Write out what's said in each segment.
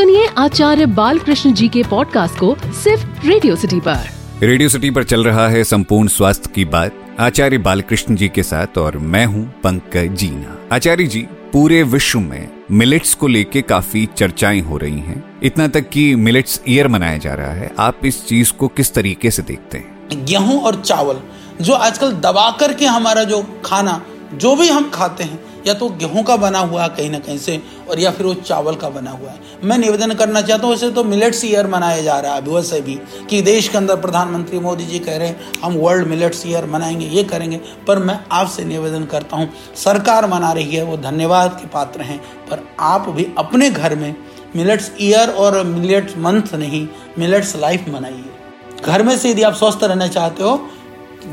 सुनिए आचार्य बालकृष्ण जी के पॉडकास्ट को सिर्फ़ रेडियो सिटी पर। रेडियो सिटी पर चल रहा है संपूर्ण स्वास्थ्य की बात आचार्य बालकृष्ण जी के साथ और मैं हूँ पंकज जीना। आचार्य जी पूरे विश्व में मिलेट्स को लेके काफ़ी चर्चाएँ हो रही हैं। इतना तक कि मिलेट्स ईयर मनाया जा रहा है। आप इस चीज़ को किस तरीके से देखते हैं? गेहूँ और चावल जो आजकल दबा करके हमारा जो खाना जो भी हम खाते हैं या तो गेहूँ का बना हुआ है कहीं ना कहीं से, और या फिर वो चावल का बना हुआ है। मैं निवेदन करना चाहता हूँ वैसे तो मिलेट्स ईयर मनाया जा रहा है अभी वैसे भी, कि देश के अंदर प्रधानमंत्री मोदी जी कह रहे हैं, हम वर्ल्ड मिलेट्स ईयर मनाएँगे, ये करेंगे। पर मैं आपसे निवेदन करता हूँ, सरकार मना रही है, वो धन्यवाद के पात्र हैं, पर आप भी अपने घर में मिलेट्स ईयर और मिलेट्स मंथ नहीं मिलेट्स लाइफ मनाइए। घर में से यदि आप स्वस्थ रहना चाहते हो,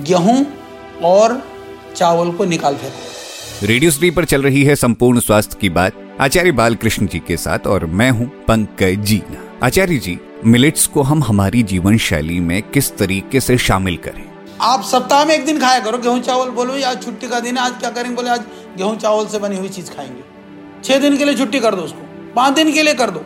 गेहूँ और चावल को निकाल फेंको रेडियो स्ट्री पर चल रही है संपूर्ण स्वास्थ्य की बात, आचार्य बालकृष्ण जी के साथ, और मैं हूँ पंकज जीना। आचार्य जी, मिलेट्स को हम हमारी जीवन शैली में किस तरीके से शामिल करें? आप सप्ताह में एक दिन खाया करो, गेहूँ चावल बोलो आज छुट्टी का दिन आज क्या करेंगे, बोले आज गेहूँ चावल से बनी हुई चीज़ खाएँगे। छह दिन के लिए छुट्टी कर दो उसको, पाँच दिन के लिए कर दो।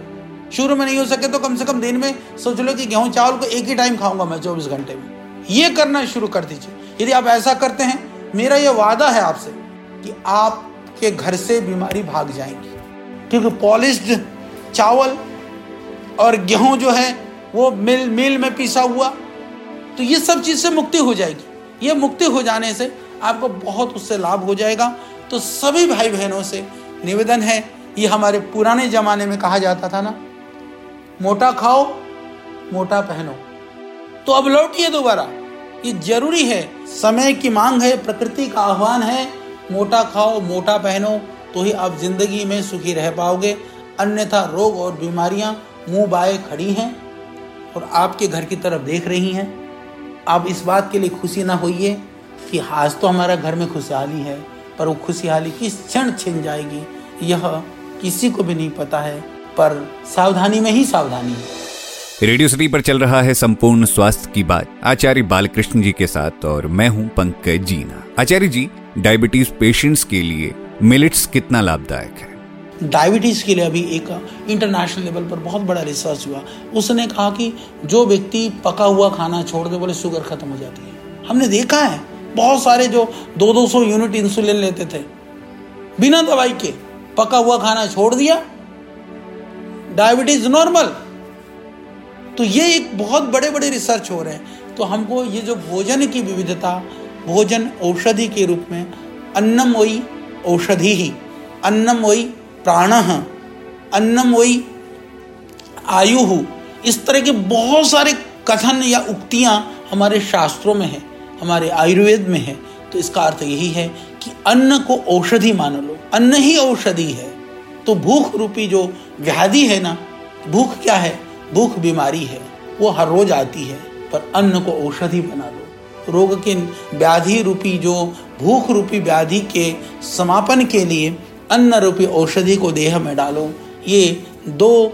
शुरू में नहीं हो सके तो कम से कम दिन में सोच लो कि गेहूँ चावल को एक ही टाइम खाऊँगा मैं चौबीस घंटे में। ये करना शुरू कर दीजिए। यदि आप ऐसा करते हैं, मेरा ये वादा है आपसे कि आपके घर से बीमारी भाग जाएँगी। क्योंकि पॉलिश्ड चावल और गेहूँ जो है, वो मिल मिल में पीसा हुआ तो ये सब चीज़ से मुक्ति हो जाएगी। ये मुक्ति हो जाने से आपको बहुत उससे लाभ हो जाएगा। तो सभी भाई बहनों से निवेदन है, ये हमारे पुराने ज़माने में कहा जाता था ना, मोटा खाओ, मोटा पहनो। तो अब लौटिए दोबारा। ये ज़रूरी है, समय की मांग है, प्रकृति का आह्वान है मोटा खाओ, मोटा पहनो तो ही आप ज़िंदगी में सुखी रह पाओगे। अन्यथा रोग और बीमारियाँ मुँह बाए खड़ी हैं और आपके घर की तरफ़ देख रही हैं। आप इस बात के लिए खुशी ना होइए कि आज तो हमारा घर में खुशहाली है, पर वो खुशहाली किस क्षण छिन जाएगी, यह किसी को भी नहीं पता है, पर सावधानी में ही सावधानी रेडियो सिटी पर चल रहा है संपूर्ण स्वास्थ्य की बात। आचार्य बालकृष्ण जी के साथ और मैं हूँ पंकज जीना। आचार्य जी डायबिटीज़ पेशेंट्स के लिए मिलेट्स कितना लाभदायक है? डायबिटीज़ के लिए अभी एक इंटरनेशनल लेवल पर बहुत बड़ा रिसर्च हुआ। उसने कहा कि जो व्यक्ति पका हुआ खाना छोड़ दे, बोले शुगर खत्म हो जाती है। हमने देखा है, बहुत सारे जो दो दो सौ यूनिट इंसुलिन लेते थे। बिना दवाई के पका हुआ खाना छोड़ दिया। डायबिटीज़ नॉर्मल तो ये एक बहुत बड़े बड़े रिसर्च हो रहे हैं। तो हमको ये जो भोजन की विविधता भोजन औषधि के रूप में, अन्नम वही औषधि ही। अन्नम वही प्राण, अन्नम वही आयु। इस तरह के बहुत सारे कथन या उक्तियाँ हमारे शास्त्रों में है, हमारे आयुर्वेद में है। तो इसका अर्थ यही है कि अन्न को औषधि मान लो। अन्न ही औषधि है। तो भूख रूपी जो व्याधि है ना, भूख क्या है? भूख बीमारी है। वो हर रोज आती है, पर अन्न को औषधि बना लो। रोग के व्याधि रूपी, जो भूख रूपी व्याधि के समापन के लिए अन्न रूपी औषधि को देह में डालो। ये दो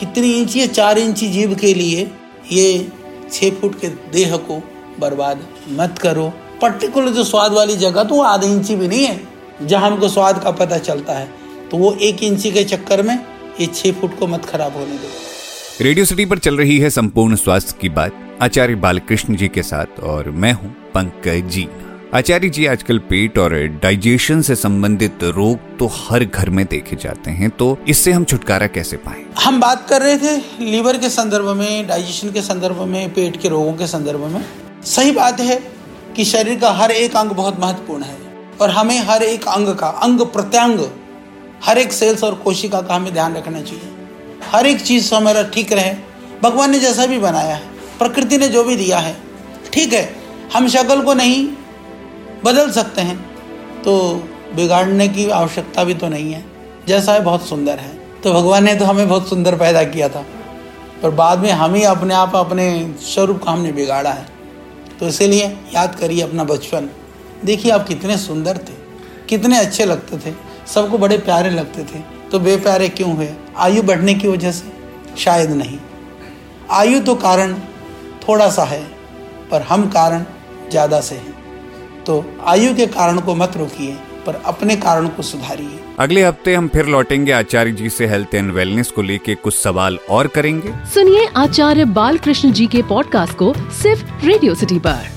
कितनी इंची या चार इंची जीव के लिए ये छः फुट के देह को बर्बाद मत करो। पर्टिकुलर जो स्वाद वाली जगह तो वो आधे इंची भी नहीं है, जहाँ हमको स्वाद का पता चलता है। तो वो एक इंची के चक्कर में ये छः फुट को मत खराब होने दो। रेडियो सिटी पर चल रही है संपूर्ण स्वास्थ्य की बात। आचार्य बालकृष्ण जी के साथ और मैं हूँ पंकज जी। आचार्य जी, आजकल पेट और डाइजेशन से संबंधित रोग तो हर घर में देखे जाते हैं तो इससे हम छुटकारा कैसे पाए? हम बात कर रहे थे लीवर के संदर्भ में, डाइजेशन के संदर्भ में, पेट के रोगों के संदर्भ में। सही बात है कि शरीर का हर एक अंग बहुत महत्वपूर्ण है और हमें हर एक अंग का, अंग प्रत्यंग, हर एक सेल्स और कोशिका का हमें ध्यान रखना चाहिए। हर एक चीज़ हमारा ठीक रहे। भगवान ने जैसा भी बनाया है। प्रकृति ने जो भी दिया है, ठीक है, हम शक्ल को नहीं बदल सकते हैं तो बिगाड़ने की आवश्यकता भी तो नहीं है। जैसा है बहुत सुंदर है। तो भगवान ने तो हमें बहुत सुंदर पैदा किया था, पर बाद में हम ही अपने आप, अपने स्वरूप का हमने बिगाड़ा है। तो इसीलिए याद करिए अपना बचपन। देखिए आप कितने सुंदर थे, कितने अच्छे लगते थे, सबको बड़े प्यारे लगते थे। तो बेप्यारे क्यों हुए? आयु बढ़ने की वजह से? शायद नहीं। आयु तो कारण थोड़ा सा है पर हम कारण ज़्यादा से हैं। तो आयु के कारण को मत रोकिए पर अपने कारण को सुधारिए। अगले हफ़्ते हम फिर लौटेंगे। आचार्य जी से हेल्थ एंड वेलनेस को लेके कुछ सवाल और करेंगे। सुनिए आचार्य बाल कृष्ण जी के पॉडकास्ट को सिर्फ़ रेडियो सिटी पर।